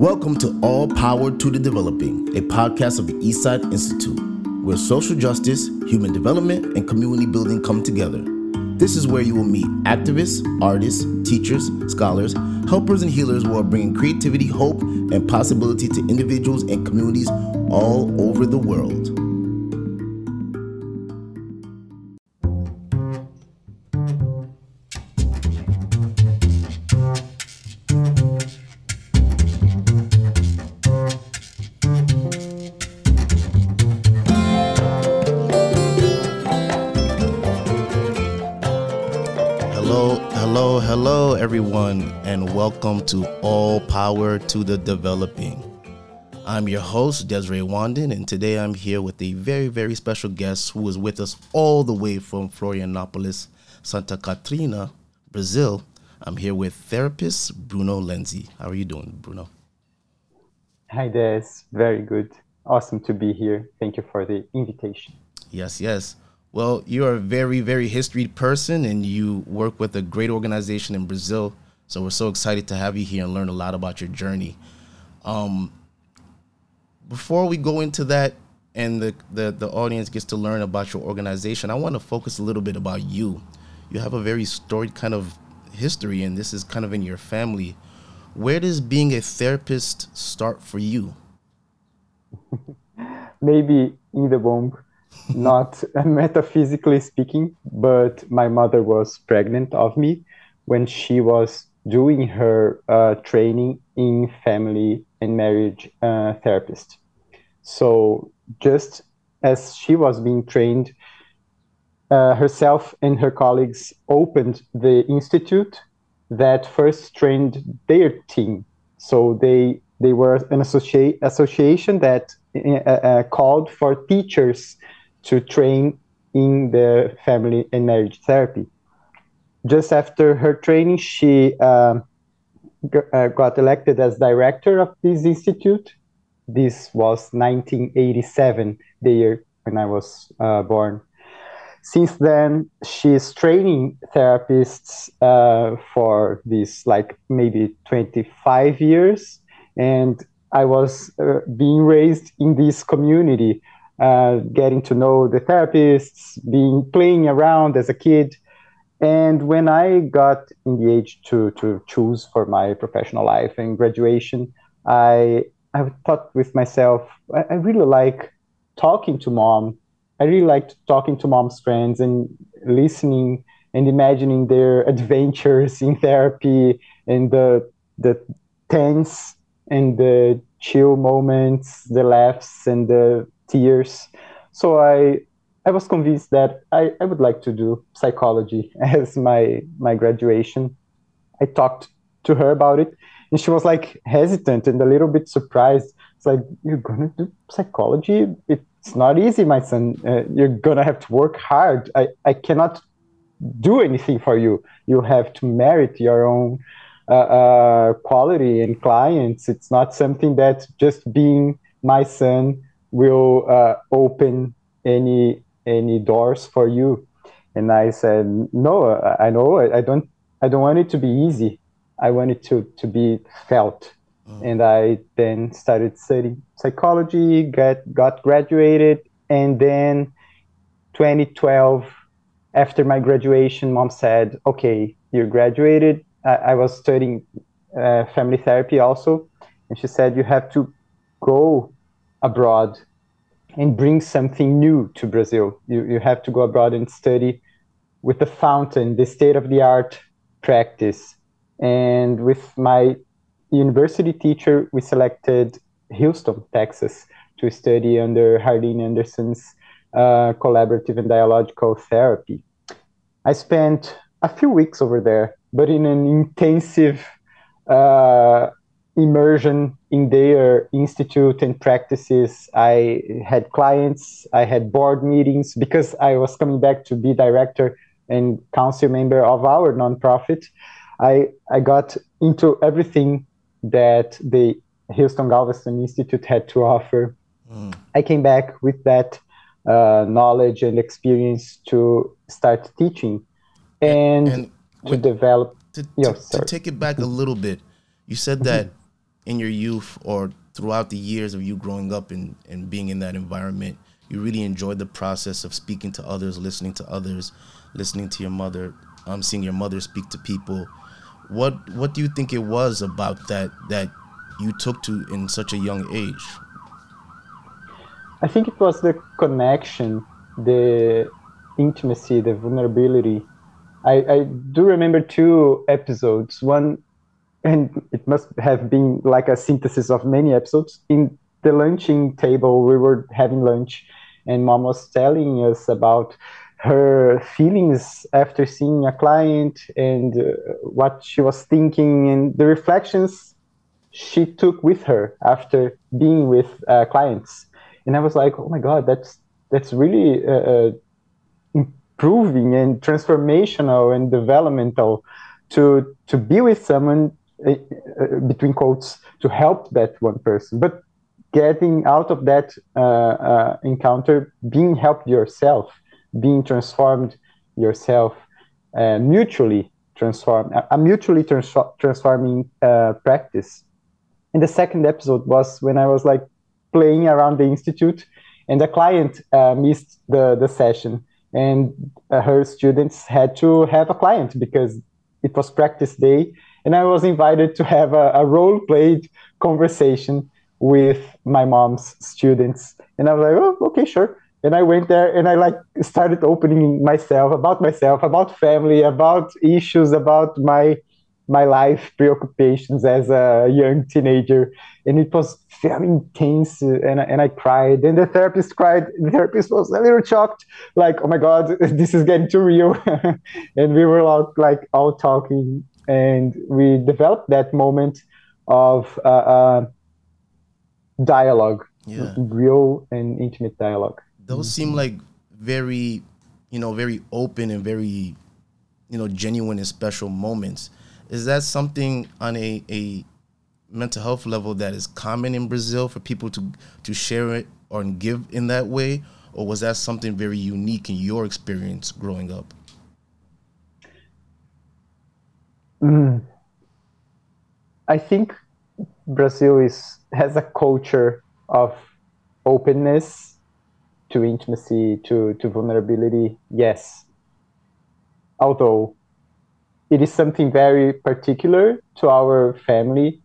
Welcome to All Power to the Developing, a podcast of the East Side Institute, where social justice, human development, and community building come together. This is where you will meet activists, artists, teachers, scholars, helpers, and healers who are bringing creativity, hope, and possibility to individuals and communities all over the world. Power to the Developing. I'm your host, Desiree Wandan, and today I'm here with a very, very special guest who is with us all the way from Florianopolis, Santa Catarina, Brazil. I'm here with therapist Bruno Lenzi. How are you doing, Bruno? Hi, Des. Very good. Awesome to be here. Thank you for the invitation. Yes, yes. Well, you're a very, very history person and you work with a great organization in Brazil so we're so excited to have you here and learn a lot about your journey. Um, before we go into that and the, the, the audience gets to learn about your organization, I want to focus a little bit about you. You have a very storied kind of history, and this is kind of in your family. Where does being a therapist start for you? Maybe in the womb, not metaphysically speaking, but my mother was pregnant of me when she was doing her uh, training in family and marriage uh, therapist. So just as she was being trained, uh, herself and her colleagues opened the institute that first trained their team. So they they were an associate association that uh, uh, called for teachers to train in the family and marriage therapy just after her training, she um, g- uh, got elected as director of this institute. This was 1987, the year when I was uh, born. Since then, she's training therapists uh, for this like maybe 25 years. And I was uh, being raised in this community, uh, getting to know the therapists, being playing around as a kid and when I got age to to choose for my professional life and graduation, I I thought with myself, I, I really like talking to mom. I really liked talking to mom's friends and listening and imagining their adventures in therapy and the the tense and the chill moments, the laughs and the tears. So I I was convinced that I, I would like to do psychology as my my graduation. I talked to her about it, and she was like hesitant and a little bit surprised. It's like you're gonna do psychology? It's not easy, my son. Uh, you're gonna have to work hard. I I cannot do anything for you. You have to merit your own uh, uh, quality and clients. It's not something that just being my son will uh, open any any doors for you. And i said no i know i don't i don't want it to be easy. I want it to to be felt. Oh. and i then started studying psychology got got graduated. And then 2012 after my graduation mom said okay you're graduated. I, I was studying uh, family therapy also. And she said you have to go abroad and bring something new to Brazil. You, you have to go abroad and study with the fountain, the state of the art practice. And with my university teacher, we selected Houston, Texas, to study under Harlene Anderson's uh, collaborative and dialogical therapy. I spent a few weeks over there, but in an intensive uh, immersion in their institute and practices. I had clients, I had board meetings because I was coming back to be director and council member of our nonprofit. I, I got into everything that the Houston Galveston Institute had to offer. Mm. I came back with that uh, knowledge and experience to start teaching and, and to develop. To, to, to, take it back a little bit, you said that in your youth or throughout the years of you growing up and, and being in that environment, you really enjoyed the process of speaking to others, listening to others, listening to your mother, um, seeing your mother speak to people. What what do you think it was about that that you took to in such a young age? I think it was the connection, the intimacy, the vulnerability. I, I do remember two episodes. One, and it must have been like a synthesis of many episodes. In the lunching table, we were having lunch, and mom was telling us about her feelings after seeing a client and uh, what she was thinking and the reflections she took with her after being with uh, clients and i was like oh my god that's that's really uh, uh improving and transformational and developmental to to be with someone between quotes to help that one person. But getting out of that encounter being helped yourself being transformed yourself uh, mutually transform a mutually trans- transforming uh, practice. And the second episode was when i was like playing around the institute and the client uh, missed the, the session. And uh, her students had to have a client because it was practice day and i was invited to have a, a role played conversation with my mom's students and i was like oh okay sure and I went there and I like started opening myself about myself, about family, about issues, about my my life preoccupations as a young teenager, and it was very intense. And and I cried, and the therapist cried. The therapist was a little shocked, like, "Oh my God, this is getting too real." and we were all like all talking, and we developed that moment of uh, uh, dialogue, yeah. real and intimate dialogue those mm-hmm. seem like very, you know, very open and very, you know, genuine and special moments. Is that something on a, a mental health level that is common in Brazil for people to to share it or give in that way, or was that something very unique in your experience growing up? Mm. I think Brazil is has a culture of openness to intimacy, to, to vulnerability, yes. Although it is something very particular to our family,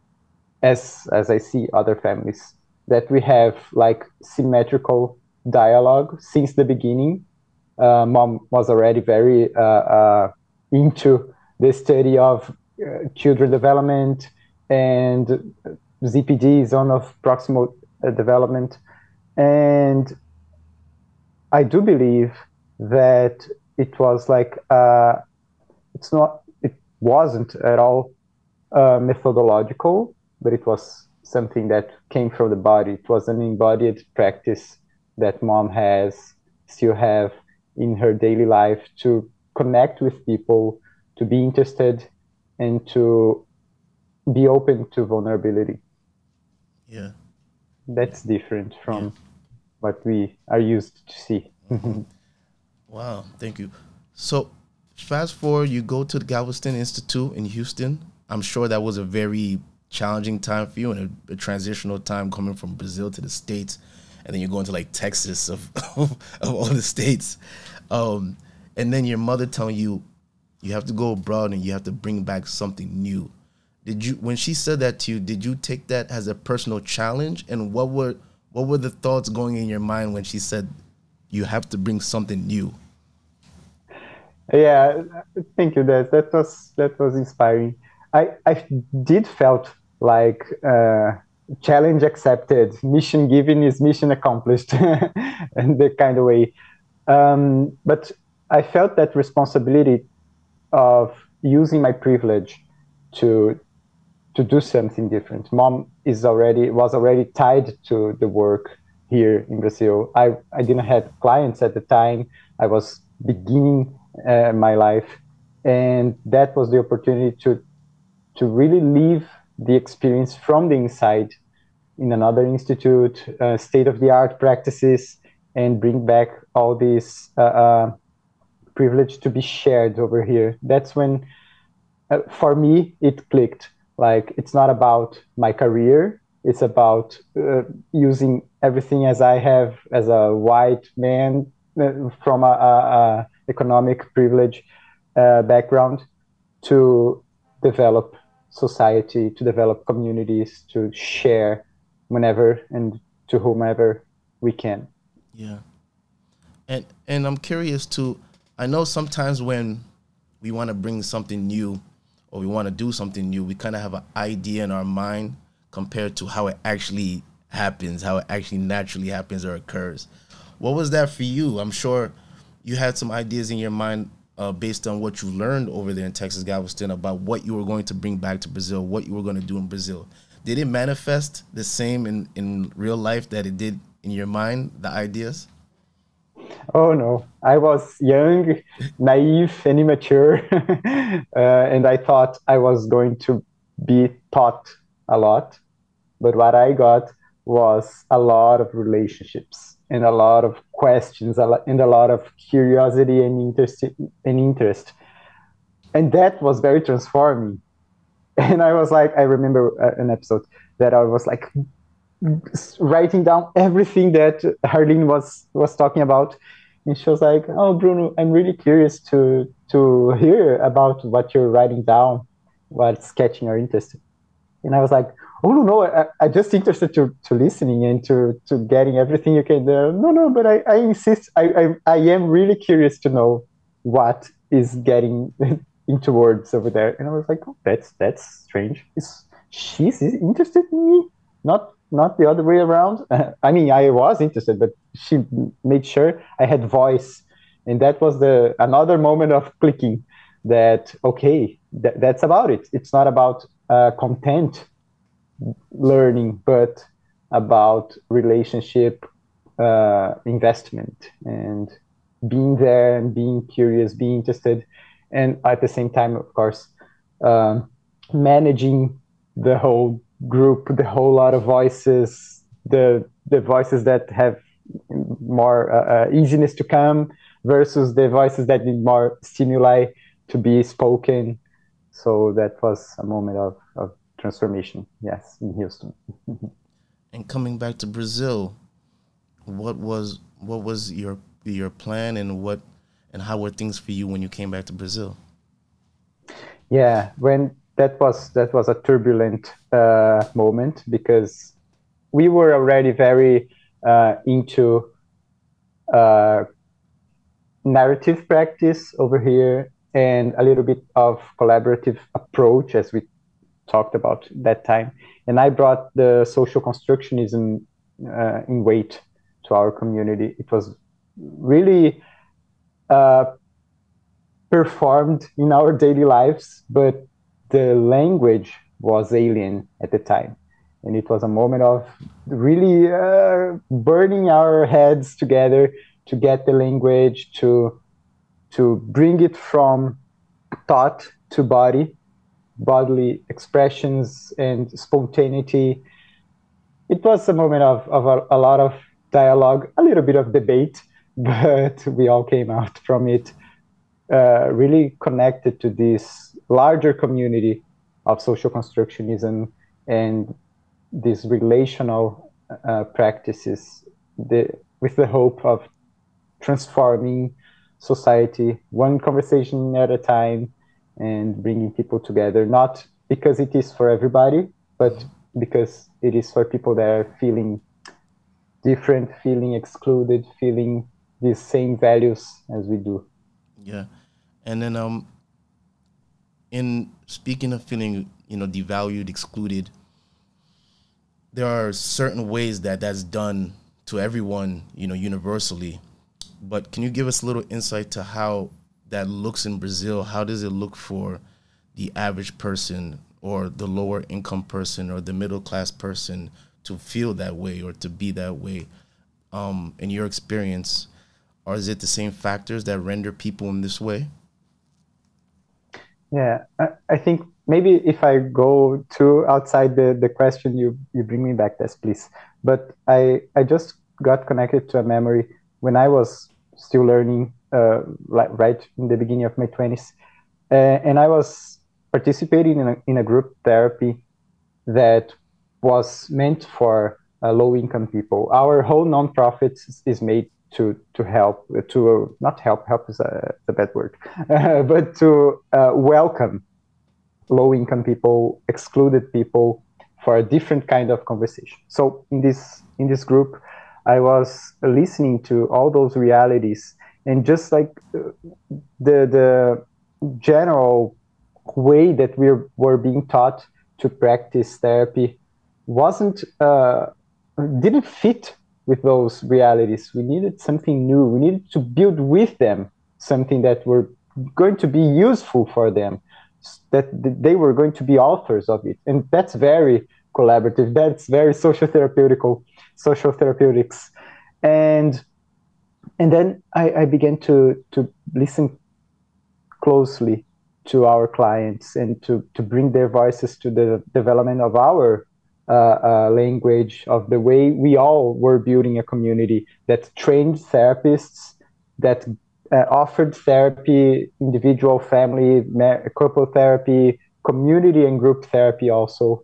as as I see other families, that we have like symmetrical dialogue since the beginning. Uh, mom was already very uh, uh, into the study of uh, children development and ZPD, zone of proximal uh, development, and I do believe that it was like uh, it's not it wasn't at all uh, methodological, but it was something that came from the body. It was an embodied practice that mom has still have in her daily life to connect with people, to be interested, and to be open to vulnerability. Yeah, that's different from. Yeah what we are used to see. wow, thank you. So, fast forward, you go to the Galveston Institute in Houston. I'm sure that was a very challenging time for you and a, a transitional time coming from Brazil to the States. And then you're going to like Texas of, of, of all the states. Um, and then your mother telling you you have to go abroad and you have to bring back something new. Did you when she said that to you, did you take that as a personal challenge? And what were what were the thoughts going in your mind when she said you have to bring something new? Yeah, thank you. That that was that was inspiring. I I did felt like uh, challenge accepted, mission given is mission accomplished, in the kind of way. Um, but I felt that responsibility of using my privilege to to do something different. Mom is already was already tied to the work here in Brazil. I, I didn't have clients at the time. I was beginning uh, my life, and that was the opportunity to to really live the experience from the inside in another institute, uh, state of the art practices, and bring back all these uh, uh, privilege to be shared over here. That's when, uh, for me, it clicked. Like it's not about my career. It's about uh, using everything as i have as a white man uh, from a, a, a economic privilege uh, background to develop society to develop communities to share whenever and to whomever we can. Yeah. And and i'm curious too i know sometimes when we want to bring something new or we want to do something new, we kind of have an idea in our mind compared to how it actually happens, how it actually naturally happens or occurs. What was that for you? I'm sure you had some ideas in your mind uh, based on what you learned over there in Texas Galveston about what you were going to bring back to Brazil, what you were going to do in Brazil. Did it manifest the same in, in real life that it did in your mind, the ideas? Oh no, I was young, naive, and immature, uh, and I thought I was going to be taught a lot. But what I got was a lot of relationships and a lot of questions and a lot of curiosity and interest and interest, and that was very transforming. And I was like, I remember uh, an episode that I was like, writing down everything that Harlene was was talking about, and she was like, "Oh, Bruno, I'm really curious to to hear about what you're writing down, what's catching your interest." And I was like, "Oh no, no, I, I just interested to to listening and to to getting everything you can there. No, no, but I, I insist. I, I I am really curious to know what is getting into words over there." And I was like, "Oh, that's that's strange. Is she's interested in me, not not the other way around. I mean, I was interested, but she made sure I had voice, and that was the another moment of clicking. That okay, th- that's about it. It's not about uh, content learning, but about relationship uh, investment and being there and being curious, being interested, and at the same time, of course, um, managing the whole group the whole lot of voices the the voices that have more uh, uh, easiness to come versus the voices that need more stimuli to be spoken. So that was a moment of, of transformation yes in houston. And coming back to brazil what was what was your your plan and what and how were things for you when you came back to brazil? Yeah when that was that was a turbulent uh, moment because we were already very uh, into uh, narrative practice over here and a little bit of collaborative approach as we talked about that time. And i brought the social constructionism uh, in weight to our community. It was really uh, performed in our daily lives but the language was alien at the time. And it was a moment of really uh, burning our heads together to get the language, to, to bring it from thought to body, bodily expressions and spontaneity. It was a moment of, of a, a lot of dialogue, a little bit of debate, but we all came out from it uh, really connected to this larger community of social constructionism and these relational uh, practices the, with the hope of transforming society one conversation at a time and bringing people together not because it is for everybody but because it is for people that are feeling different feeling excluded feeling these same values as we do. Yeah, and then um, in speaking of feeling you know devalued, excluded, there are certain ways that that's done to everyone, you know, universally. But can you give us a little insight to how that looks in Brazil? How does it look for the average person or the lower income person or the middle class person to feel that way or to be that way? Um, in your experience, or is it the same factors that render people in this way? Yeah, I, I think maybe if I go to outside the, the question, you you bring me back this, please. But I I just got connected to a memory when I was still learning, uh, like right in the beginning of my twenties, uh, and I was participating in a, in a group therapy that was meant for uh, low income people. Our whole nonprofit is made to to help to uh, not help help is a, a bad word, but to uh, welcome low income people, excluded people for a different kind of conversation. So in this in this group, I was listening to all those realities and just like uh, the the general way that we were being taught to practice therapy wasn't uh, didn't fit with those realities. We needed something new. We needed to build with them something that were going to be useful for them, that they were going to be authors of it. And that's very collaborative. That's very social therapeutical, social therapeutics. And and then I, I began to to listen closely to our clients and to, to bring their voices to the development of our uh, uh, language, of the way we all were building a community that trained therapists, that uh, offered therapy, individual, family, couple therapy, community and group therapy also.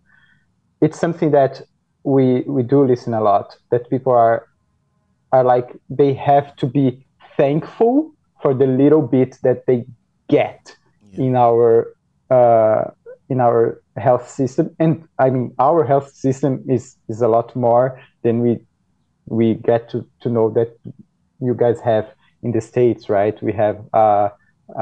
It's something that we we do listen a lot. That people are are like they have to be thankful for the little bit that they get yeah. in our uh, in our health system. And i mean our health system is is a lot more than we we get to to know that you guys have in the states right? We have a,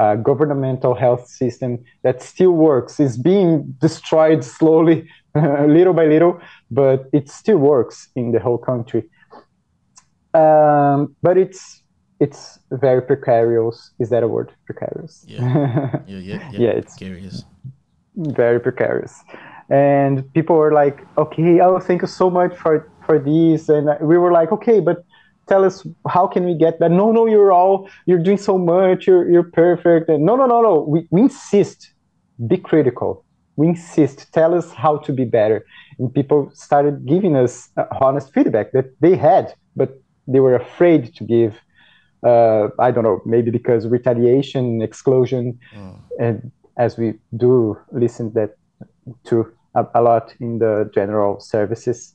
a governmental health system that still works. Is being destroyed slowly little by little but it still works in the whole country. Um, but it's it's very precarious. Is that a word? Precarious. Yeah. Yeah yeah, yeah. yeah it's precarious very precarious. And people were like okay oh thank you so much for for this. And we were like okay but tell us how can we get that? No no you're all you're doing so much you're, you're perfect. And no no no no we, we insist be critical. We insist tell us how to be better. And people started giving us uh, honest feedback that they had but they were afraid to give uh, i don't know maybe because retaliation exclusion mm. and as we do listen that to a, a lot in the general services.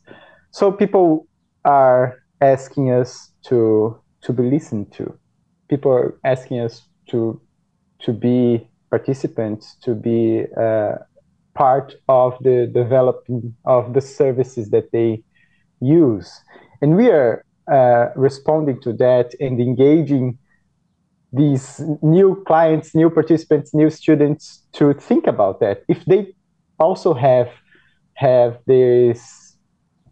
So people are asking us to to be listened to. People are asking us to to be participants, to be uh, part of the development of the services that they use, and we are uh, responding to that and engaging these new clients, new participants, new students to think about that. If they also have have this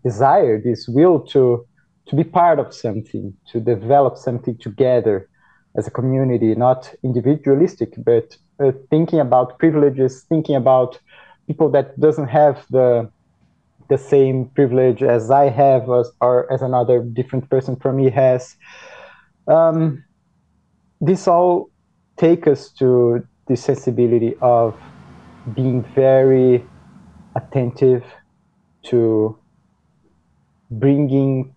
desire, this will to to be part of something, to develop something together as a community, not individualistic, but uh, thinking about privileges, thinking about people that doesn't have the the same privilege as I have, as, or as another different person from me has. Um, this all take us to the sensibility of being very attentive to bringing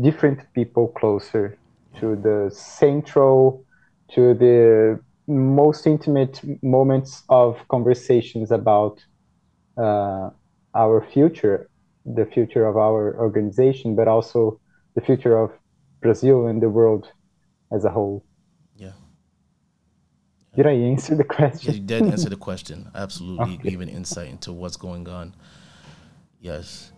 different people closer to the central to the most intimate moments of conversations about uh, our future the future of our organization but also the future of brazil and the world as a whole did I answer the question? You did answer the question. Absolutely, okay. giving insight into what's going on. Yes.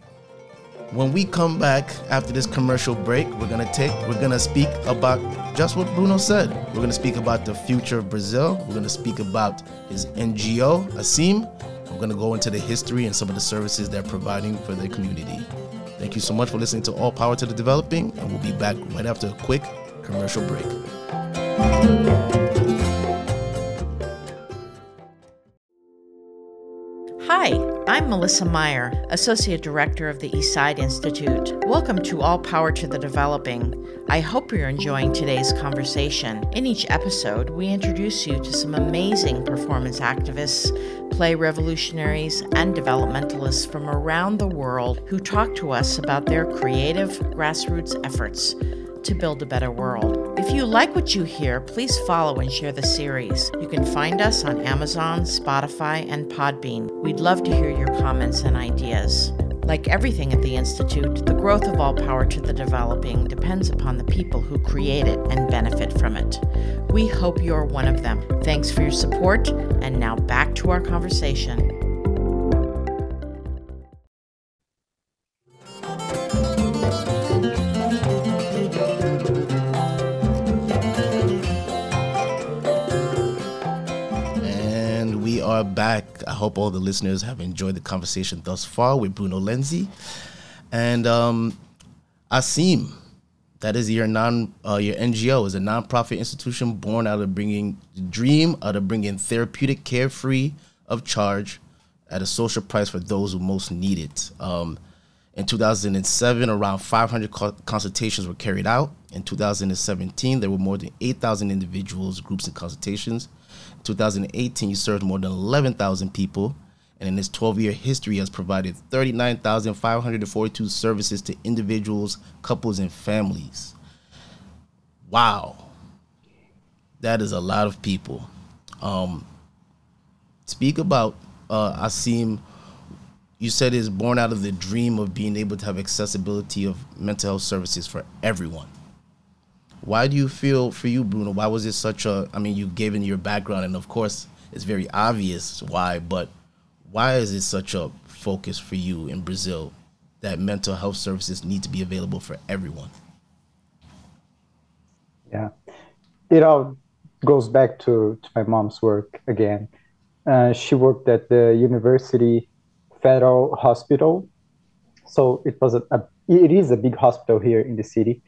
When we come back after this commercial break, we're gonna take, we're gonna speak about just what Bruno said. We're gonna speak about the future of Brazil. We're gonna speak about his NGO, ASSIM. We're gonna go into the history and some of the services they're providing for the community. Thank you so much for listening to All Power to the Developing, and we'll be back right after a quick commercial break. I'm Melissa Meyer, Associate Director of the East Side Institute. Welcome to All Power to the Developing. I hope you're enjoying today's conversation. In each episode, we introduce you to some amazing performance activists, play revolutionaries, and developmentalists from around the world who talk to us about their creative grassroots efforts to build a better world. If you like what you hear, please follow and share the series. You can find us on Amazon, Spotify, and Podbean. We'd love to hear your comments and ideas. Like everything at the Institute, the growth of All Power to the Developing depends upon the people who create it and benefit from it. We hope you're one of them. Thanks for your support, and now back to our conversation. Hope all the listeners have enjoyed the conversation thus far with Bruno Lenzi. And um, ASSIM, that is your non uh, your NGO is a nonprofit institution born out of bringing the dream out of bringing therapeutic care free of charge at a social price for those who most need it. Um, in 2007, around 500 co- consultations were carried out. In 2017, there were more than 8,000 individuals, groups, and consultations. In 2018, you served more than 11,000 people, and in its 12-year history, has provided 39,542 services to individuals, couples, and families. Wow, that is a lot of people. Um, speak about uh, ASSIM. You said is born out of the dream of being able to have accessibility of mental health services for everyone. Why do you feel for you, Bruno? Why was it such a? I mean, you gave in your background, and of course, it's very obvious why. But why is it such a focus for you in Brazil that mental health services need to be available for everyone? Yeah, it all goes back to, to my mom's work again. Uh, she worked at the University Federal Hospital, so it was a, a it is a big hospital here in the city,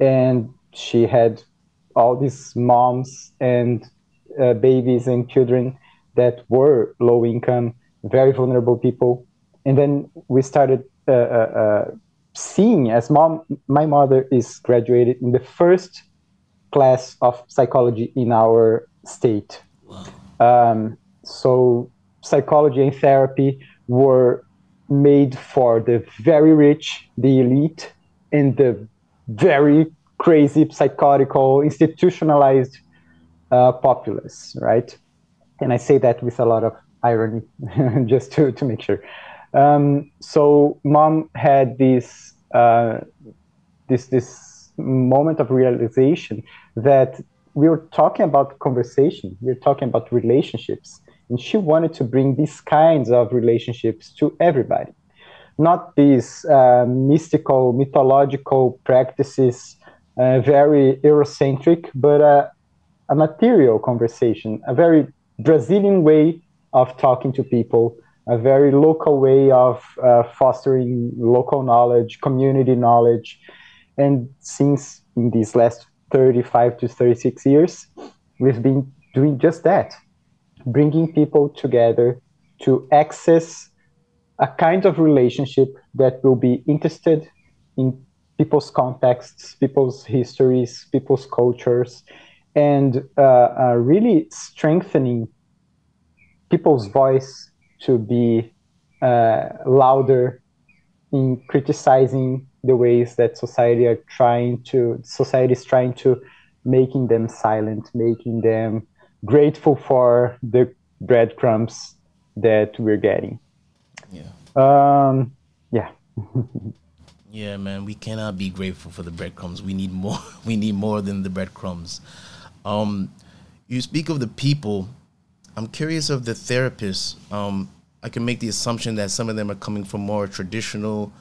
and she had all these moms and uh, babies and children that were low income, very vulnerable people, and then we started uh, uh, uh seeing as mom. My mother is graduated in the first class of psychology in our state. Um, so psychology and therapy were made for the very rich, the elite, and the very crazy, psychotical, institutionalized uh, populace, right? And I say that with a lot of irony, just to, to make sure. Um, so mom had this uh, this this moment of realization that we were talking about conversation, we were talking about relationships, and she wanted to bring these kinds of relationships to everybody, not these uh, mystical, mythological practices, uh, very Eurocentric, but uh, a material conversation, a very Brazilian way of talking to people, a very local way of uh, fostering local knowledge, community knowledge. And since in these last 35 to 36 years, we've been doing just that bringing people together to access a kind of relationship that will be interested in people's contexts, people's histories, people's cultures, and uh, uh, really strengthening people's voice to be uh, louder in criticizing the ways that society are trying to society is trying to making them silent, making them grateful for the breadcrumbs that we're getting. Yeah. Um, yeah. yeah, man, we cannot be grateful for the breadcrumbs. We need more. We need more than the breadcrumbs. Um, you speak of the people. I'm curious of the therapists. Um, I can make the assumption that some of them are coming from more traditional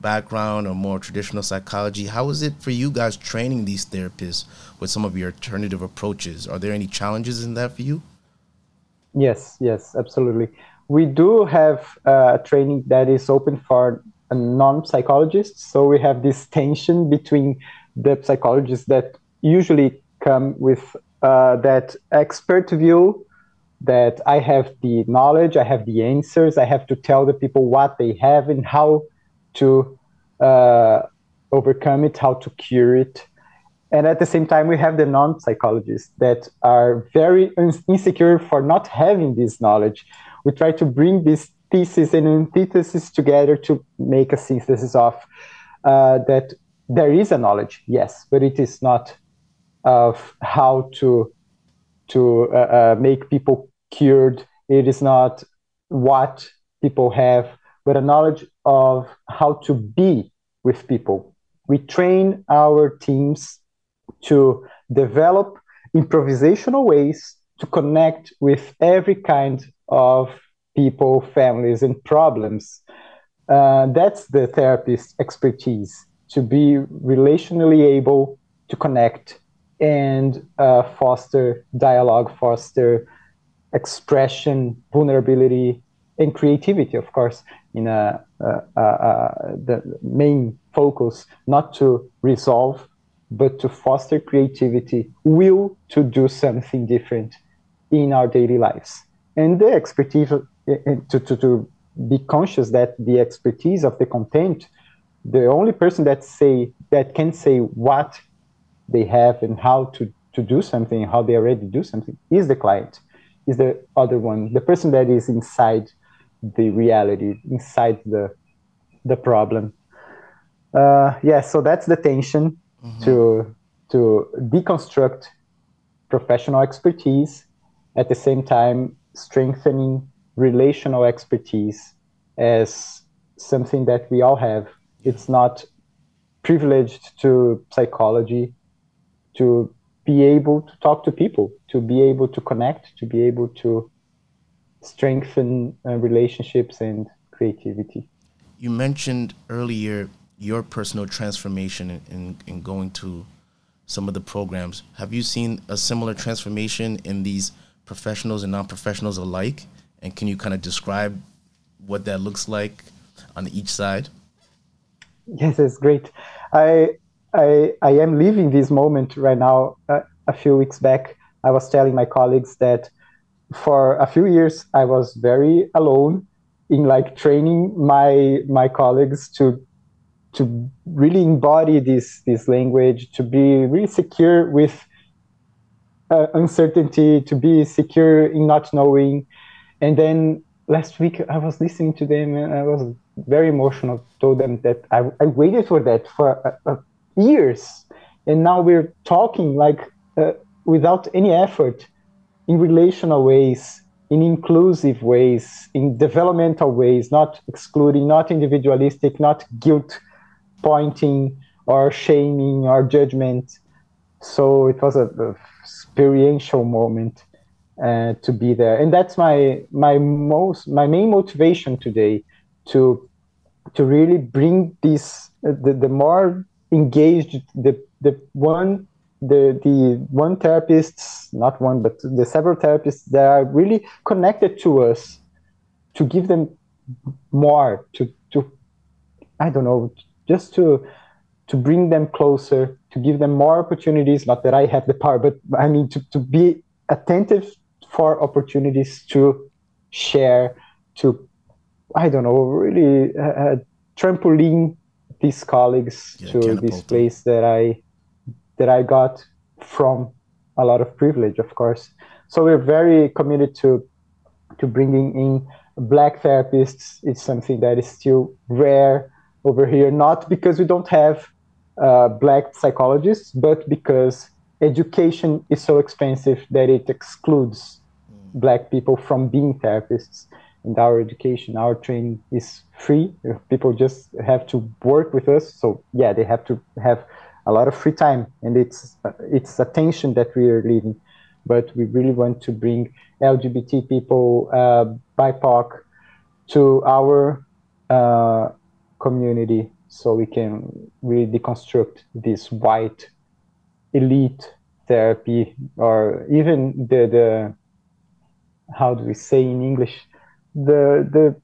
background or more traditional psychology. How is it for you guys training these therapists with some of your alternative approaches? Are there any challenges in that for you? Yes, yes, absolutely. We do have uh, training that is open for non-psychologists. So we have this tension between the psychologists that usually come with uh, that expert view that I have the knowledge, I have the answers, I have to tell the people what they have and how to uh, overcome it, how to cure it. And at the same time, we have the non psychologists that are very insecure for not having this knowledge. We try to bring this thesis and antithesis together to make a synthesis of uh, that there is a knowledge, yes, but it is not of how to to uh, uh, make people cured. It is not what people have, but a knowledge of how to be with people. We train our teams to develop improvisational ways to connect with every kind of people, families, and problems. Uh, that's the therapist's expertise to be relationally able to connect and uh, foster dialogue, foster expression, vulnerability, and creativity, of course, in a, the main focus, not to resolve, but to foster creativity, will to do something different in our daily lives. And the expertise, to, to, to be conscious that the expertise of the content, the only person that say that can say what they have and how to, to do something, how they already do something, is the client, is the other one, the person that is inside the reality, inside the the problem. Uh, yeah, so that's the tension mm-hmm. to to deconstruct professional expertise, at the same time strengthening relational expertise as something that we all have. It's not privileged to psychology to be able to talk to people, to be able to connect, to be able to strengthen uh, relationships and creativity. You mentioned earlier your personal transformation in, in, in, going to some of the programs. Have you seen a similar transformation in these professionals and non professionals alike? And can you kind of describe what that looks like on each side? Yes, it's great. I I, I am living this moment right now. Uh, a few weeks back, I was telling my colleagues that for a few years I was very alone in like training my my colleagues to to really embody this this language, to be really secure with uh, uncertainty, to be secure in not knowing. And then last week I was listening to them and I was very emotional. Told them that I, I waited for that for a, a years. And now we're talking like uh, without any effort in relational ways in inclusive ways in developmental ways not excluding not individualistic not guilt pointing or shaming or judgment. So it was a, a experiential moment uh, to be there. And that's my my most my main motivation today to to really bring this uh, the, the more engaged the the one the the one therapists not one but the several therapists that are really connected to us to give them more to to i don't know just to to bring them closer to give them more opportunities not that i have the power but i mean to, to be attentive for opportunities to share to i don't know really uh, trampoline these colleagues yeah, to this place that I that I got from a lot of privilege, of course. So we're very committed to to bringing in black therapists. It's something that is still rare over here, not because we don't have uh, black psychologists, but because education is so expensive that it excludes. Black people from being therapists and our education, our training is free. People just have to work with us. So yeah, they have to have a lot of free time, and it's it's attention that we are leaving. But we really want to bring LGBT people, uh, BIPOC, to our uh, community, so we can really deconstruct this white elite therapy, or even the the how do we say in English the the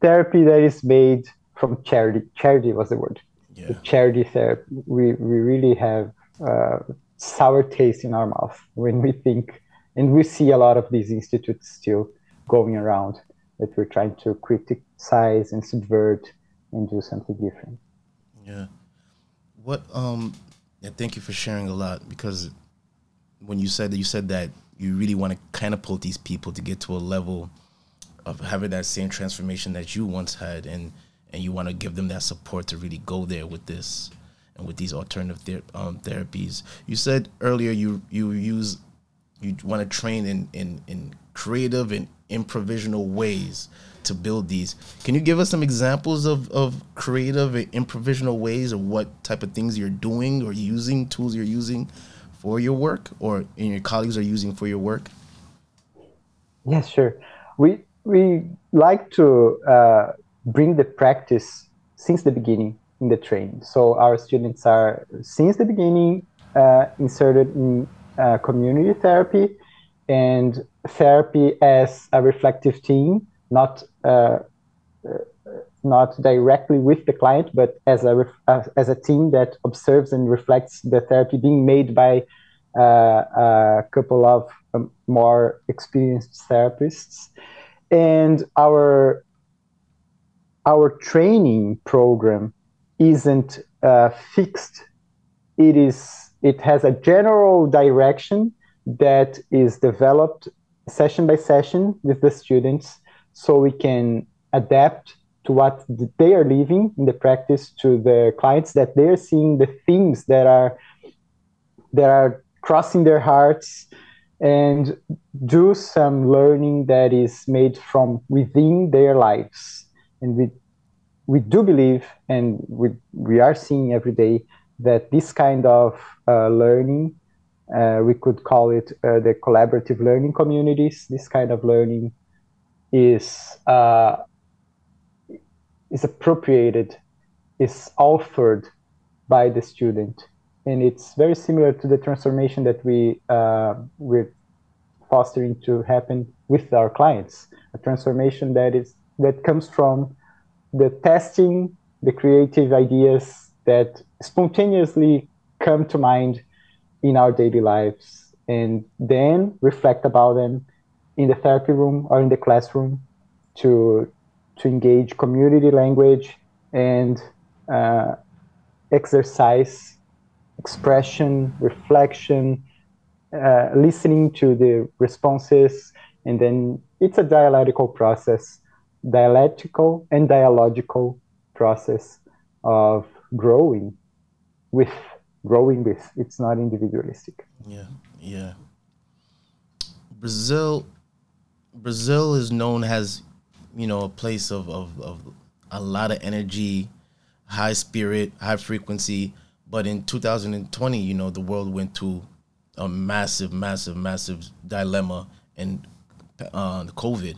therapy that is made from charity charity was the word. Yeah. the charity therapy we we really have uh, sour taste in our mouth when we think and we see a lot of these institutes still going around that we're trying to criticize and subvert and do something different. Yeah. What um yeah thank you for sharing a lot because when you said that you said that you really want to catapult these people to get to a level of having that same transformation that you once had and and you want to give them that support to really go there with this and with these alternative ther- um, therapies. You said earlier you you use you want to train in in in creative and improvisational ways to build these. Can you give us some examples of, of creative and improvisational ways or what type of things you're doing or using, tools you're using for your work or in your colleagues are using for your work? Yes, sure. We we like to uh, bring the practice since the beginning in the training. So our students are since the beginning uh, inserted in uh, community therapy and therapy as a reflective team, not uh, uh not directly with the client, but as a as a team that observes and reflects the therapy being made by uh, a couple of um, more experienced therapists, and our our training program isn't uh, fixed. It is it has a general direction that is developed session by session with the students so we can adapt to what they are living in the practice to the clients that they're seeing the things that are that are crossing their hearts and do some learning that is made from within their lives. And we we do believe and we we are seeing every day that this kind of uh, learning uh, we could call it uh, the collaborative learning communities this kind of learning is uh, is appropriated is authored by the student. And it's very similar to the transformation that we uh, we're fostering to happen with our clients. A transformation that is that comes from the testing the creative ideas that spontaneously come to mind in our daily lives and then reflect about them in the therapy room or in the classroom to to engage community language and uh, exercise expression, reflection, uh, listening to the responses, and then it's a dialectical process, dialectical and dialogical process of growing with growing with. It's not individualistic. Yeah, yeah. Brazil, Brazil is known as, you know, a place of, of, of a lot of energy, high spirit, high frequency. But in 2020, you know, the world went to a massive, massive, massive dilemma and uh, COVID.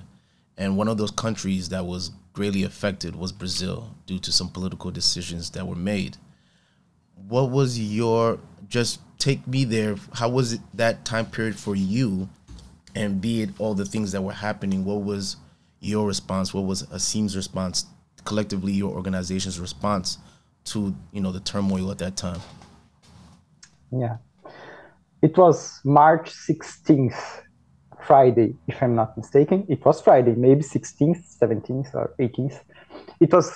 And one of those countries that was greatly affected was Brazil due to some political decisions that were made. What was your just take me there? How was it that time period for you? And be it all the things that were happening, what was your response? What was ASSIM's response? Collectively, your organization's response to you know the turmoil at that time? Yeah, it was March sixteenth, Friday, if I'm not mistaken. It was Friday, maybe sixteenth, seventeenth, or eighteenth. It was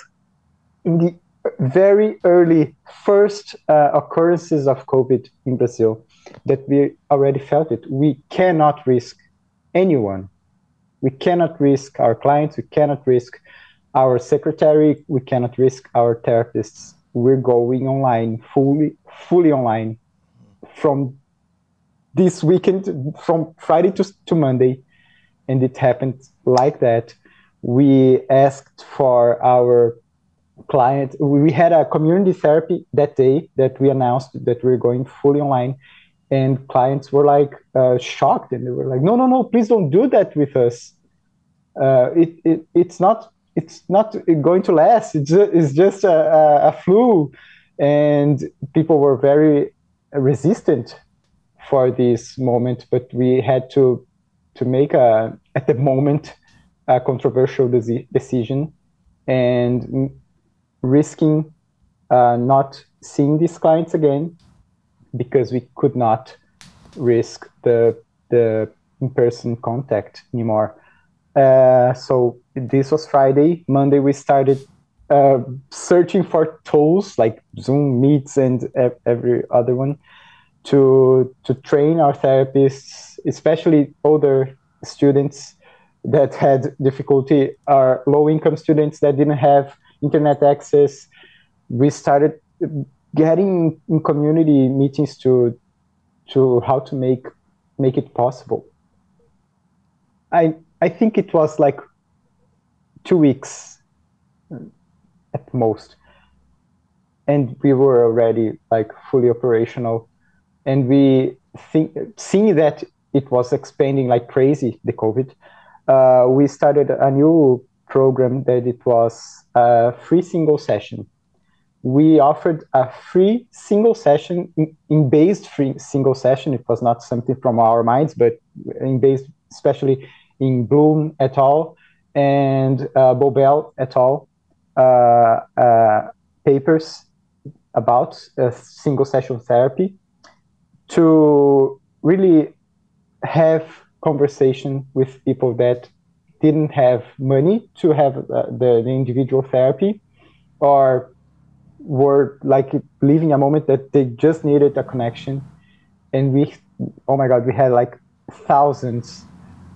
in the very early first uh, occurrences of COVID in Brazil that we already felt it. We cannot risk anyone. We cannot risk our clients. We cannot risk our secretary. We cannot risk our therapists we're going online fully fully online from this weekend from friday to, to monday and it happened like that we asked for our client we had a community therapy that day that we announced that we are going fully online and clients were like uh, shocked and they were like no no no please don't do that with us uh, it, it it's not it's not going to last. It's just, it's just a, a, flu, and people were very resistant for this moment. But we had to to make a at the moment a controversial decision, and risking uh, not seeing these clients again because we could not risk the the in-person contact anymore. Uh, so this was Friday. Monday we started uh, searching for tools like Zoom Meets and every other one to to train our therapists, especially older students that had difficulty, our low income students that didn't have internet access. We started getting in community meetings to to how to make make it possible. I I think it was like two weeks at most, and we were already like fully operational, and we think seeing that it was expanding like crazy the COVID, uh, we started a new program that it was a free single session we offered a free single session in, in, based free single session. It was not something from our minds, but in based, especially in Bloom et al. and uh, Bobel et al. Uh, uh, papers about a single session therapy to really have conversation with people that didn't have money to have uh, the, the individual therapy or were like living a moment that they just needed a connection. And we oh my god we had like thousands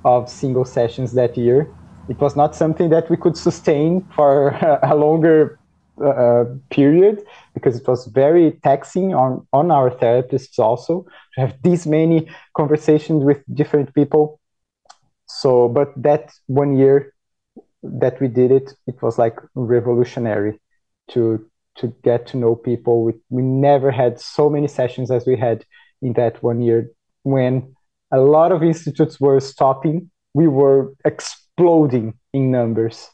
of single sessions that year. It was not something that we could sustain for a longer uh, period because it was very taxing on on our therapists also to have these many conversations with different people. So but that one year that we did it it was like revolutionary to to get to know people. We, we never had so many sessions as we had in that one year when a lot of institutes were stopping. We were exploding in numbers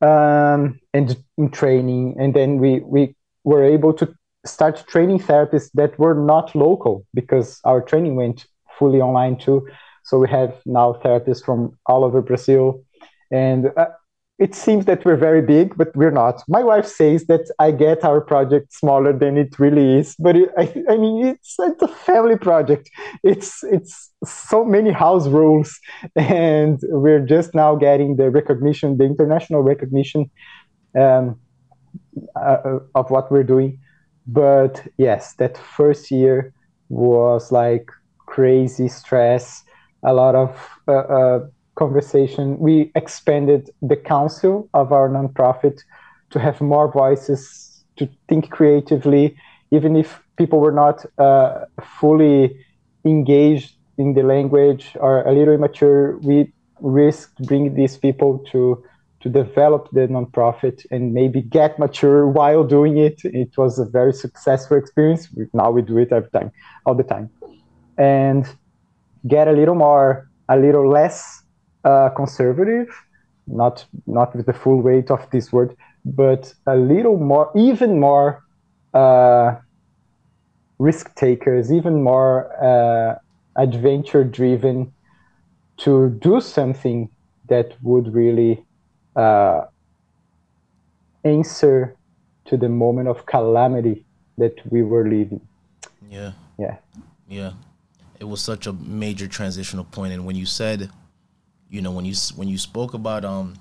um, and in training. And then we, we were able to start training therapists that were not local because our training went fully online too. So we have now therapists from all over Brazil. And uh, it seems that we're very big, but we're not. My wife says that I get our project smaller than it really is, but it, I, I mean, it's, it's a family project. It's it's so many house rules, and we're just now getting the recognition, the international recognition um, uh, of what we're doing. But yes, that first year was like crazy stress, a lot of uh, uh conversation, we expanded the council of our nonprofit to have more voices, to think creatively, even if people were not uh, fully engaged in the language or a little immature, we risked bringing these people to to develop the nonprofit and maybe get mature while doing it. It was a very successful experience. Now we do it every time, all the time, and get a little more, a little less uh, conservative, not not with the full weight of this word, but a little more, even more uh, risk takers, even more uh, adventure driven to do something that would really uh, answer to the moment of calamity that we were living. Yeah. Yeah. Yeah. It was such a major transitional point, and when you said you know when you when you spoke about um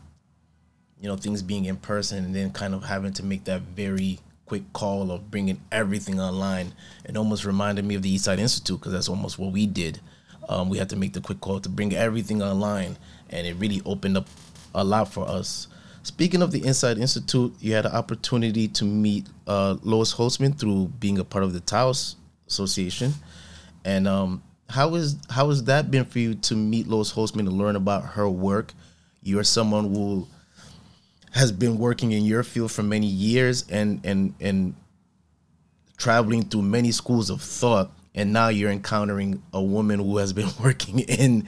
you know things being in person and then kind of having to make that very quick call of bringing everything online it almost reminded me of the East Side Institute because that's almost what we did. Um, we had to make the quick call to bring everything online and it really opened up a lot for us. Speaking of the East Side Institute you had an opportunity to meet uh, lois holzman through being a part of the taos association. And um, how is how has that been for you to meet Lois Holzman and learn about her work? You're someone who has been working in your field for many years and and and traveling through many schools of thought and now you're encountering a woman who has been working in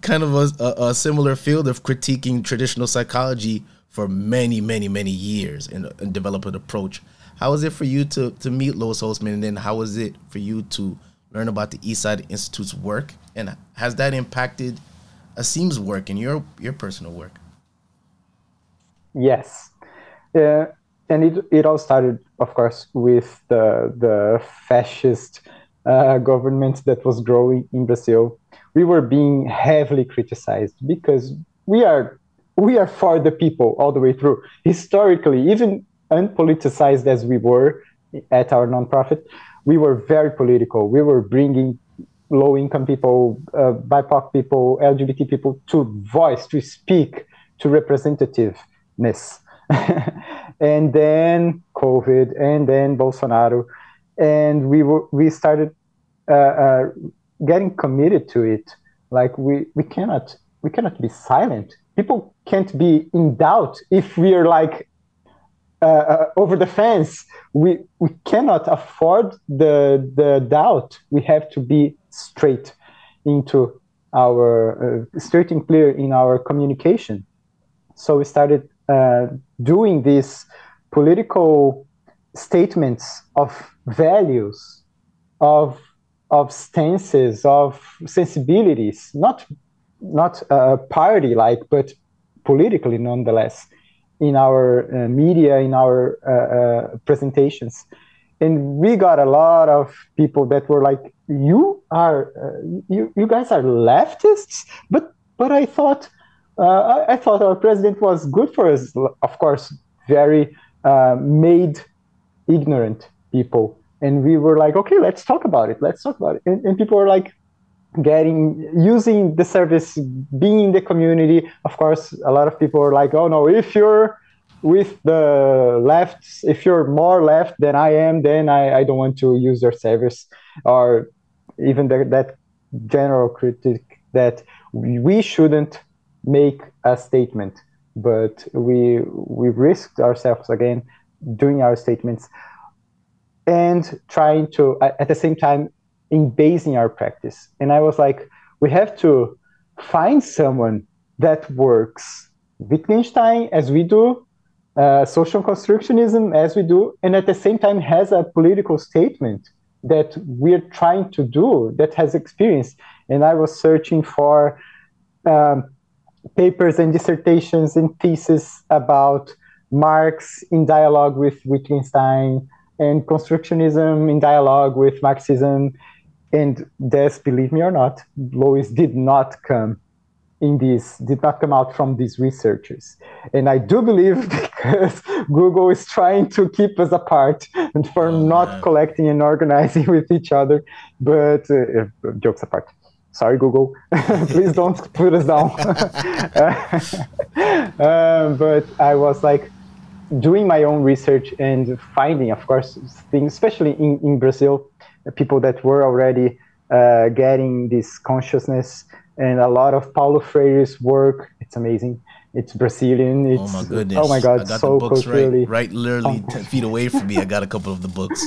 kind of a, a, a similar field of critiquing traditional psychology for many many many years and, and develop an approach how was it for you to to meet lois holzman and then how was it for you to learn about the East Side Institute's work, and has that impacted ASSIM's work and your your personal work? Yes, uh, and it it all started, of course, with the the fascist uh, government that was growing in Brazil. We were being heavily criticized because we are we are for the people all the way through. Historically, even unpoliticized as we were at our nonprofit, we were very political. We were bringing low income people, uh, BIPOC people, LGBT people to voice, to speak, to representativeness. and then COVID, and then Bolsonaro, and we were, we started uh, uh, getting committed to it. Like we we cannot we cannot be silent. People can't be in doubt if we are like uh, uh, over the fence. We we cannot afford the the doubt. We have to be straight into our uh, straight and clear in our communication. So we started uh, doing these political statements of values, of of stances, of sensibilities, not not uh, party like, but politically nonetheless, in our uh, media, in our uh, uh, presentations. And we got a lot of people that were like, "You are, uh, you, you guys are leftists," but but I thought, I, I, thought our president was good for us. Of course, very made ignorant people and we were like okay let's talk about it let's talk about it and, and people were like getting using the service being in the community. Of course a lot of people are like oh no if you're with the left if you're more left than i am then i, I don't want to use your service. Or even the, that general critique that we shouldn't make a statement but we we risked ourselves again doing our statements and trying to at the same time in basing our practice. And I was like, we have to find someone that works Wittgenstein as we do, uh, social constructionism as we do, and at the same time has a political statement that we're trying to do that has experience. And I was searching for um, papers and dissertations and theses about Marx in dialogue with Wittgenstein and constructionism in dialogue with Marxism and this, believe me or not, Lois did not come in this, did not come out from these researchers. And I do believe because Google is trying to keep us apart and for oh, not man. collecting and organizing with each other. But uh, jokes apart. Sorry, Google. Please don't put us down. uh, but I was like, doing my own research and finding, of course, things, especially in, in Brazil, people that were already uh, getting this consciousness and a lot of Paulo Freire's work. It's amazing. It's Brazilian. It's, oh my goodness! Oh my god! I got so the books culturally. right, right, literally ten feet away from me. I got a couple of the books.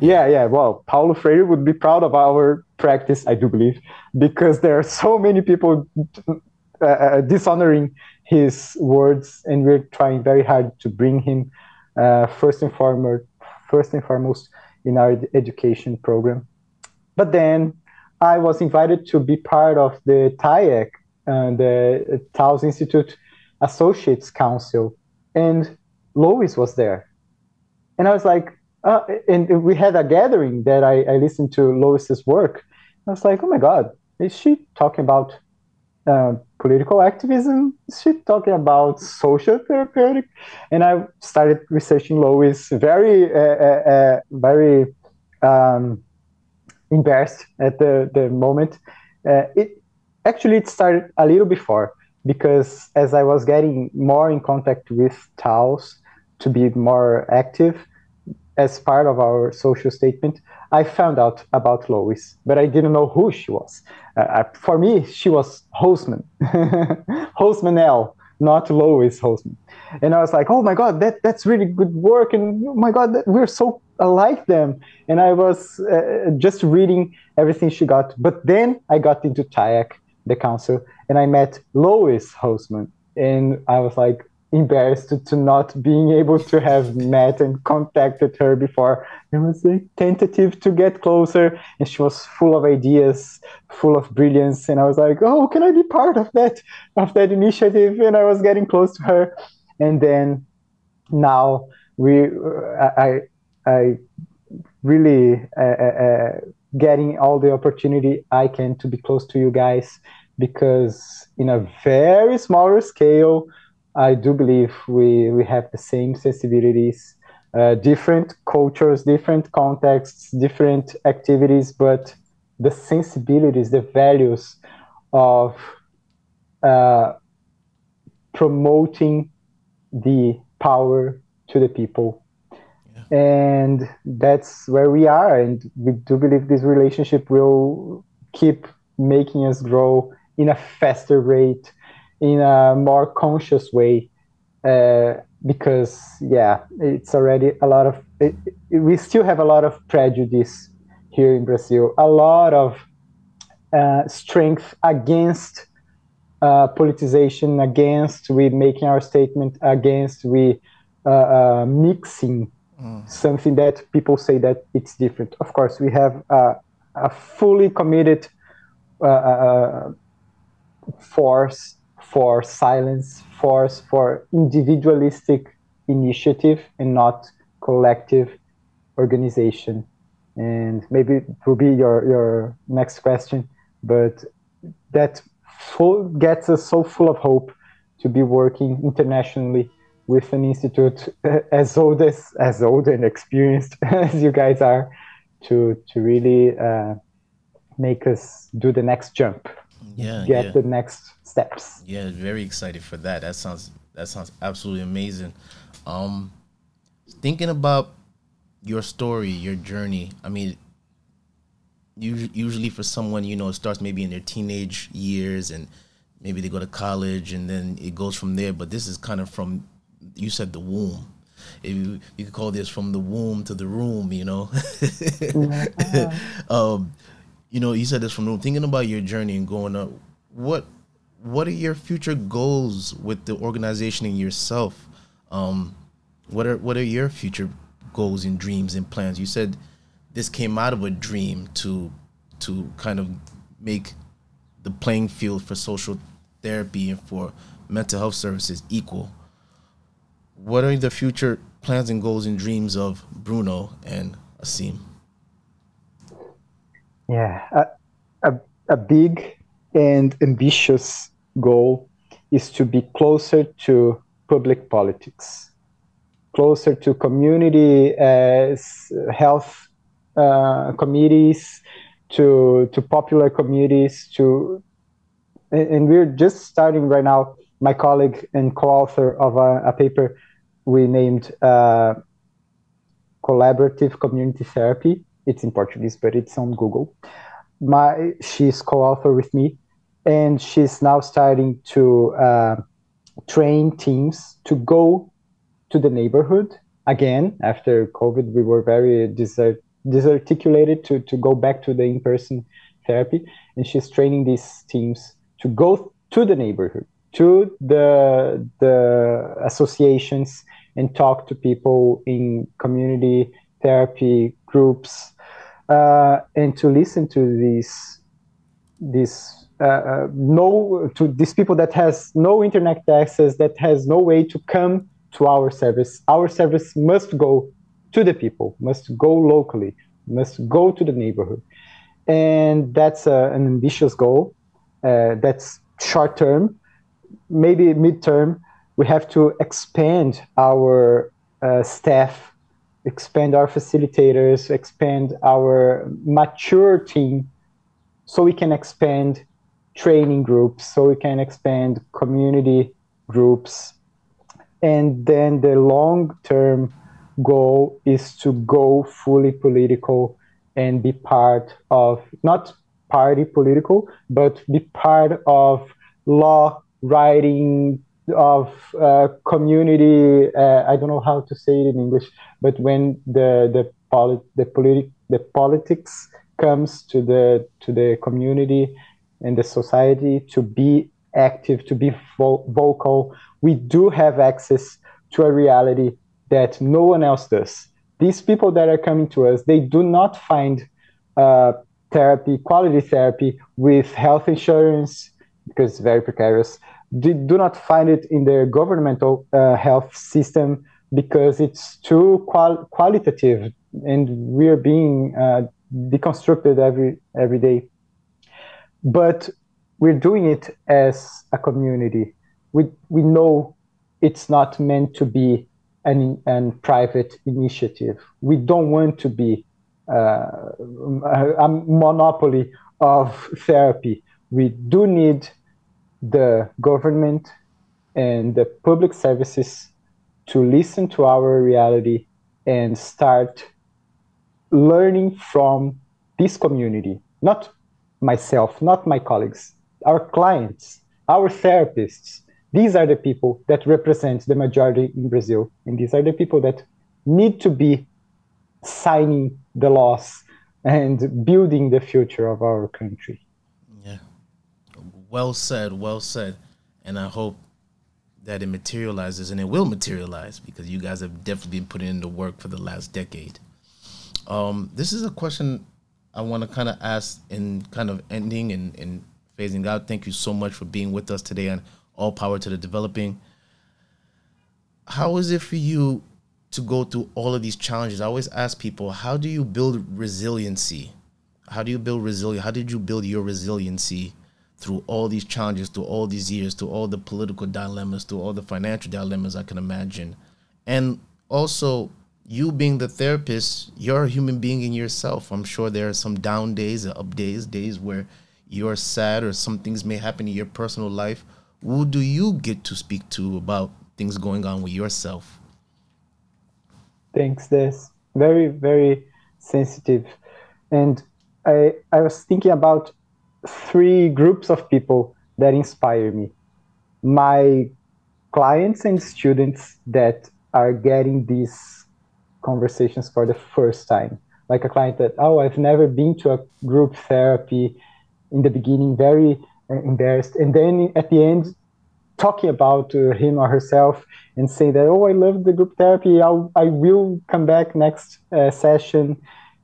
Yeah, yeah. Well, Paulo Freire would be proud of our practice, I do believe, because there are so many people uh, uh dishonoring his words, and we're trying very hard to bring him uh, first and foremost, first and foremost in our education program. But then I was invited to be part of the TAIEC, uh, the Taos Institute Associates Council, and Lois was there. And I was like, uh, and we had a gathering that I, I listened to Lois's work. I was like, oh my God, is she talking about uh, political activism? Is she talking about social therapeutic? And I started researching Lois, very, uh, uh, uh, very um, embarrassed at the, the moment. Uh, it actually it started a little before because as I was getting more in contact with Taos to be more active as part of our social statement, I found out about Lois, but I didn't know who she was. Uh, for me, she was Holzman, Holzman L, not Lois Holzman. And I was like, oh my God, that, that's really good work. And oh my God, that, we're so alike them. And I was uh, just reading everything she got. But then I got into TAIEC, the council, and I met Lois Holzman. And I was like, embarrassed to, not being able to have met and contacted her before. It was a tentative to get closer, and she was full of ideas, full of brilliance. And I was like, "Oh, can I be part of that of that initiative?" And I was getting close to her, and then now we, I, I really uh, uh, uh, getting all the opportunity I can to be close to you guys because in a very smaller scale I do believe we, we have the same sensibilities, uh, different cultures, different contexts, different activities, but the sensibilities, the values of uh, promoting the power to the people. Yeah. And that's where we are. And we do believe this relationship will keep making us grow in a faster rate, in a more conscious way. Uh, because, yeah, it's already a lot of, it, it, we still have a lot of prejudice here in Brazil, a lot of uh, strength against uh, politicization, against we making our statement, against we uh, uh, mixing mm. something that people say that it's different. Of course, we have a fully committed uh, uh, force for silence, force for individualistic initiative and not collective organization. And maybe it will be your, your next question, but that full, gets us so full of hope to be working internationally with an institute as old as as old and experienced as you guys are to to really uh, make us do the next jump yeah get yeah. the next steps. Yeah very excited for that. That sounds that sounds absolutely amazing. Um thinking about your story your journey i mean usually for someone you know it starts maybe in their teenage years and maybe they go to college and then it goes from there but this is kind of from you said the womb. You, you could call this from the womb to the room you know? Um, you know you said this from the thinking about your journey and going up what what are your future goals with the organization and yourself um, what are what are your future goals and dreams and plans you said this came out of a dream to to kind of make the playing field for social therapy and for mental health services equal. What are the future plans and goals and dreams of Bruno and ASSIM? Yeah, a, a, a big and ambitious goal is to be closer to public politics, closer to community health uh, committees to to popular committees to and we're just starting right now. My colleague and co-author of a, a paper we named uh, collaborative community therapy it's in portuguese but it's on google. My she's co-author with me and she's now starting to uh, train teams to go to the neighborhood again. After covid we were very desert disarticulated to, to go back to the in-person therapy. And she's training these teams to go to the neighborhood to the the associations and talk to people in community therapy groups uh, and to listen to these these uh, uh, no to these people that has no internet access that has no way to come to our service our service must go to the people, must go locally, must go to the neighborhood. And that's uh, an ambitious goal. Uh, that's short term. Maybe midterm, we have to expand our staff, expand our facilitators, expand our mature team so we can expand training groups, so we can expand community groups. And then the long term goal is to go fully political and be part of not party political, but be part of law writing of uh, community. Uh, I don't know how to say it in English, but when the the polit the politic the politics comes to the to the community and the society to be active, to be vo vocal, we do have access to a reality that no one else does. These people that are coming to us, they do not find uh, therapy, quality therapy with health insurance because it's very precarious. They do not find it in their governmental uh, health system because it's too qual- qualitative and we are being uh, deconstructed every every day. But we're doing it as a community. We we know it's not meant to be an, an private initiative. We don't want to be uh, a, monopoly of therapy. We do need the government and the public services to listen to our reality and start learning from this community, not myself, not my colleagues, our clients, our therapists. These are the people that represent the majority in Brazil. And these are the people that need to be signing the laws and building the future of our country. Well said, well said. And I hope that it materializes and it will materialize because you guys have definitely been putting in the work for the last decade. Um, this is a question I want to kind of ask in kind of ending and, and phasing out. Thank you so much for being with us today on All Power to the Developing. How is it for you to go through all of these challenges? I always ask people, how do you build resiliency? How do you build resilience? How did you build your resiliency through all these challenges, through all these years, through all the political dilemmas, through all the financial dilemmas I can imagine? And also, you being the therapist, you're a human being in yourself. I'm sure there are some down days, up days, days where you're sad or some things may happen in your personal life. Who do you get to speak to about things going on with yourself? Thanks, Des. Very, very sensitive. And I, I was thinking about three groups of people that inspire me. My clients and students that are getting these conversations for the first time. Like a client that, oh, I've never been to a group therapy in the beginning, very embarrassed. And then at the end, talking about uh, him or herself and say that, oh, I love the group therapy. I'll, I will come back next uh, session.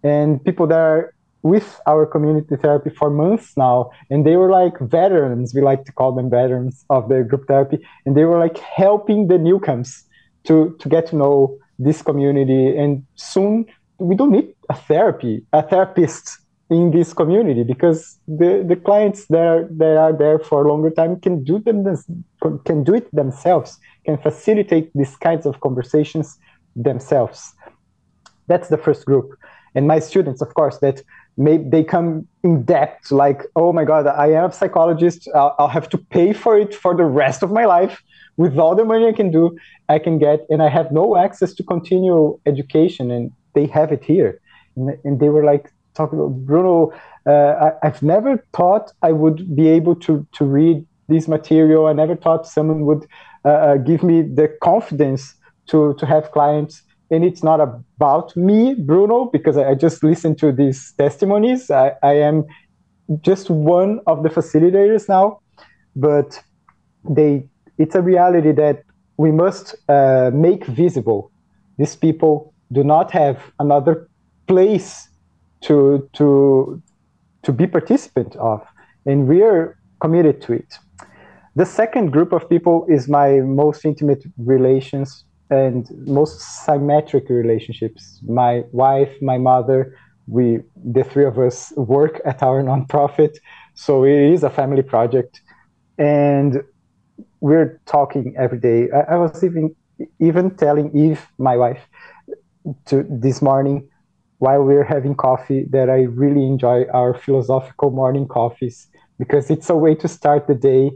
And people that are with our community therapy for months now, and they were like veterans. We like to call them veterans of the group therapy, and they were like helping the newcomers to to get to know this community. And soon we don't need a therapy, a therapist in this community because the, the clients that are, that are there for a longer time can do them can do it themselves can facilitate these kinds of conversations themselves that's the first group and my students of course that may they come in depth like oh my god i am a psychologist I'll, I'll have to pay for it for the rest of my life with all the money i can do i can get and i have no access to continue education and they have it here and, and they were like talking Bruno, uh, I, have never thought I would be able to to read this material. I never thought someone would uh, uh, give me the confidence to to have clients. And it's not about me, Bruno, because I, just listened to these testimonies. I, I am just one of the facilitators now, but they it's a reality that we must uh, make visible. These people do not have another place to to to be participant of, and we are committed to it. The second group of people is my most intimate relations and most symmetric relationships. My wife, my mother, we the three of us work at our nonprofit, so it is a family project, and we're talking every day. I, I was even even telling Eve, my wife, to this morning while we're having coffee that I really enjoy our philosophical morning coffees because it's a way to start the day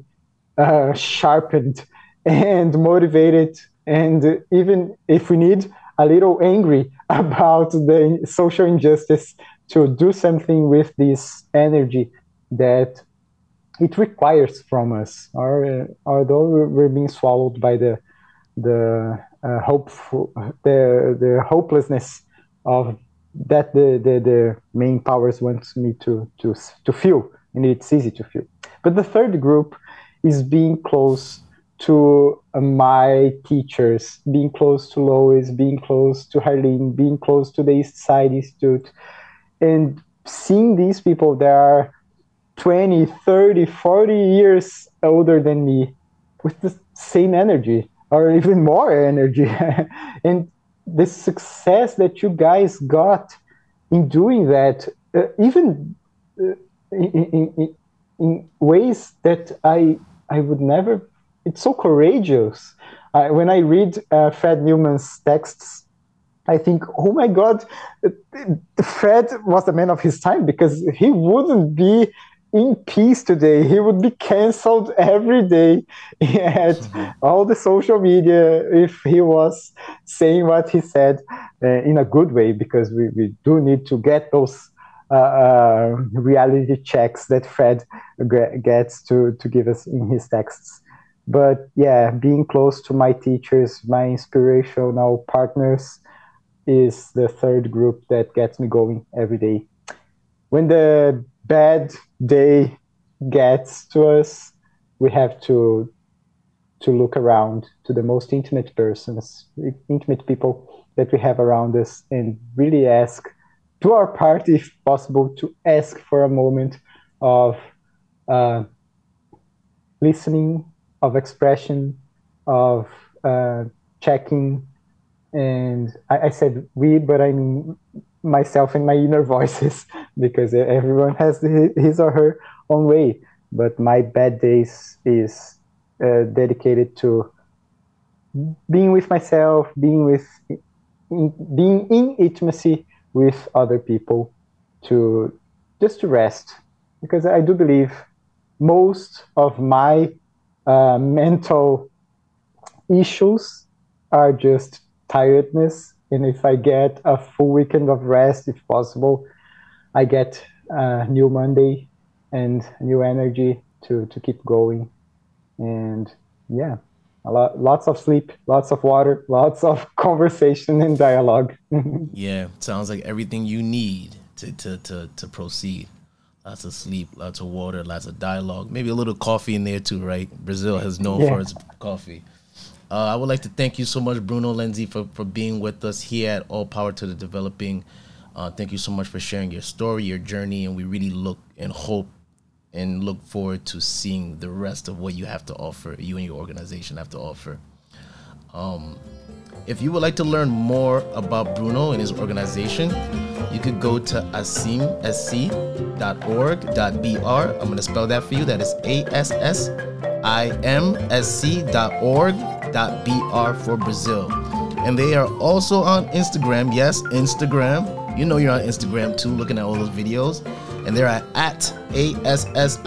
uh, sharpened and motivated, and even if we need a little angry about the social injustice, to do something with this energy that it requires from us, or uh, although we're being swallowed by the the uh, hopeful the the hopelessness of that the, the, the main powers want me to, to, to feel, and it's easy to feel. But the third group is being close to uh, my teachers, being close to Lois, being close to Harlene, being close to the East Side Institute, and seeing these people that are 20, 30, 40 years older than me with the same energy or even more energy and the success that you guys got in doing that, uh, even uh, in, in, in, ways that I I would never. It's so courageous. when I read uh, Fred Newman's texts, I think, oh my God, Fred was a man of his time because he wouldn't be in peace today. He would be canceled every day at mm-hmm. all the social media if he was saying what he said uh, in a good way, because we, we do need to get those uh, uh, reality checks that Fred gets to, to give us in his texts. But yeah, being close to my teachers, my inspirational partners, is the third group that gets me going every day. When the bad day gets to us, we have to to look around to the most intimate persons, intimate people that we have around us, and really ask, do our part, if possible, to ask for a moment of uh, listening, of expression, of uh, checking. And I, I said we, but I mean myself and my inner voices because everyone has his or her own way. But my bad days is uh, dedicated to being with myself, being with, in, being in intimacy with other people, to just to rest, because I do believe most of my uh, mental issues are just tiredness and if I get a full weekend of rest, if possible, I get a new Monday and new energy to, to keep going. And yeah, a lot, lots of sleep, lots of water, lots of conversation and dialogue. yeah, sounds like everything you need to, to, to, to proceed. Lots of sleep, lots of water, lots of dialogue, maybe a little coffee in there too, right? Brazil has known yeah. for its coffee. Uh, I would like to thank you so much, Bruno Lenzi, for, for being with us here at All Power to the Developing. Uh, thank you so much for sharing your story, your journey, and we really look and hope and look forward to seeing the rest of what you have to offer, you and your organization have to offer. Um, if you would like to learn more about Bruno and his organization, you could go to assimsc.org.br. I'm going to spell that for you. That is A S S I M S C.org br for Brazil. And they are also on Instagram. Yes, Instagram. You know you're on Instagram too, looking at all those videos. And they're at, at A-S-S-I-M-S-C.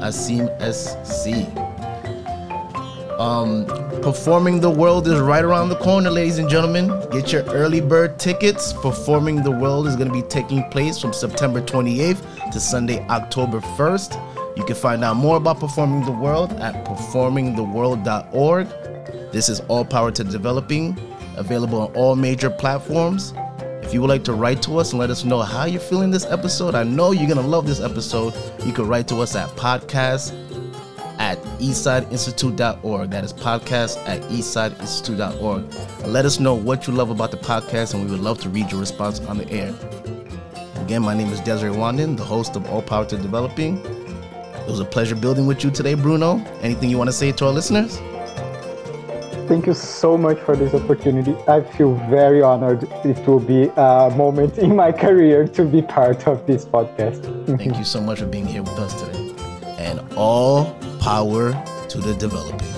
ASSIM S-C. Um, Performing the World is right around the corner, ladies and gentlemen. Get your early bird tickets. Performing the World is going to be taking place from September 28th to Sunday, October 1st. You can find out more about Performing the World at performingtheworld.org. This is All Power to Developing, available on all major platforms. If you would like to write to us and let us know how you're feeling this episode, I know you're going to love this episode. You can write to us at podcast at eastsideinstitute.org. That is podcast at eastsideinstitute.org. Let us know what you love about the podcast, and we would love to read your response on the air. Again, my name is Desiree Wandan, the host of All Power to Developing. It was a pleasure building with you today, Bruno. Anything you want to say to our listeners? Thank you so much for this opportunity. I feel very honored. It will be a moment in my career to be part of this podcast. Thank you so much for being here with us today. And all power to the developing.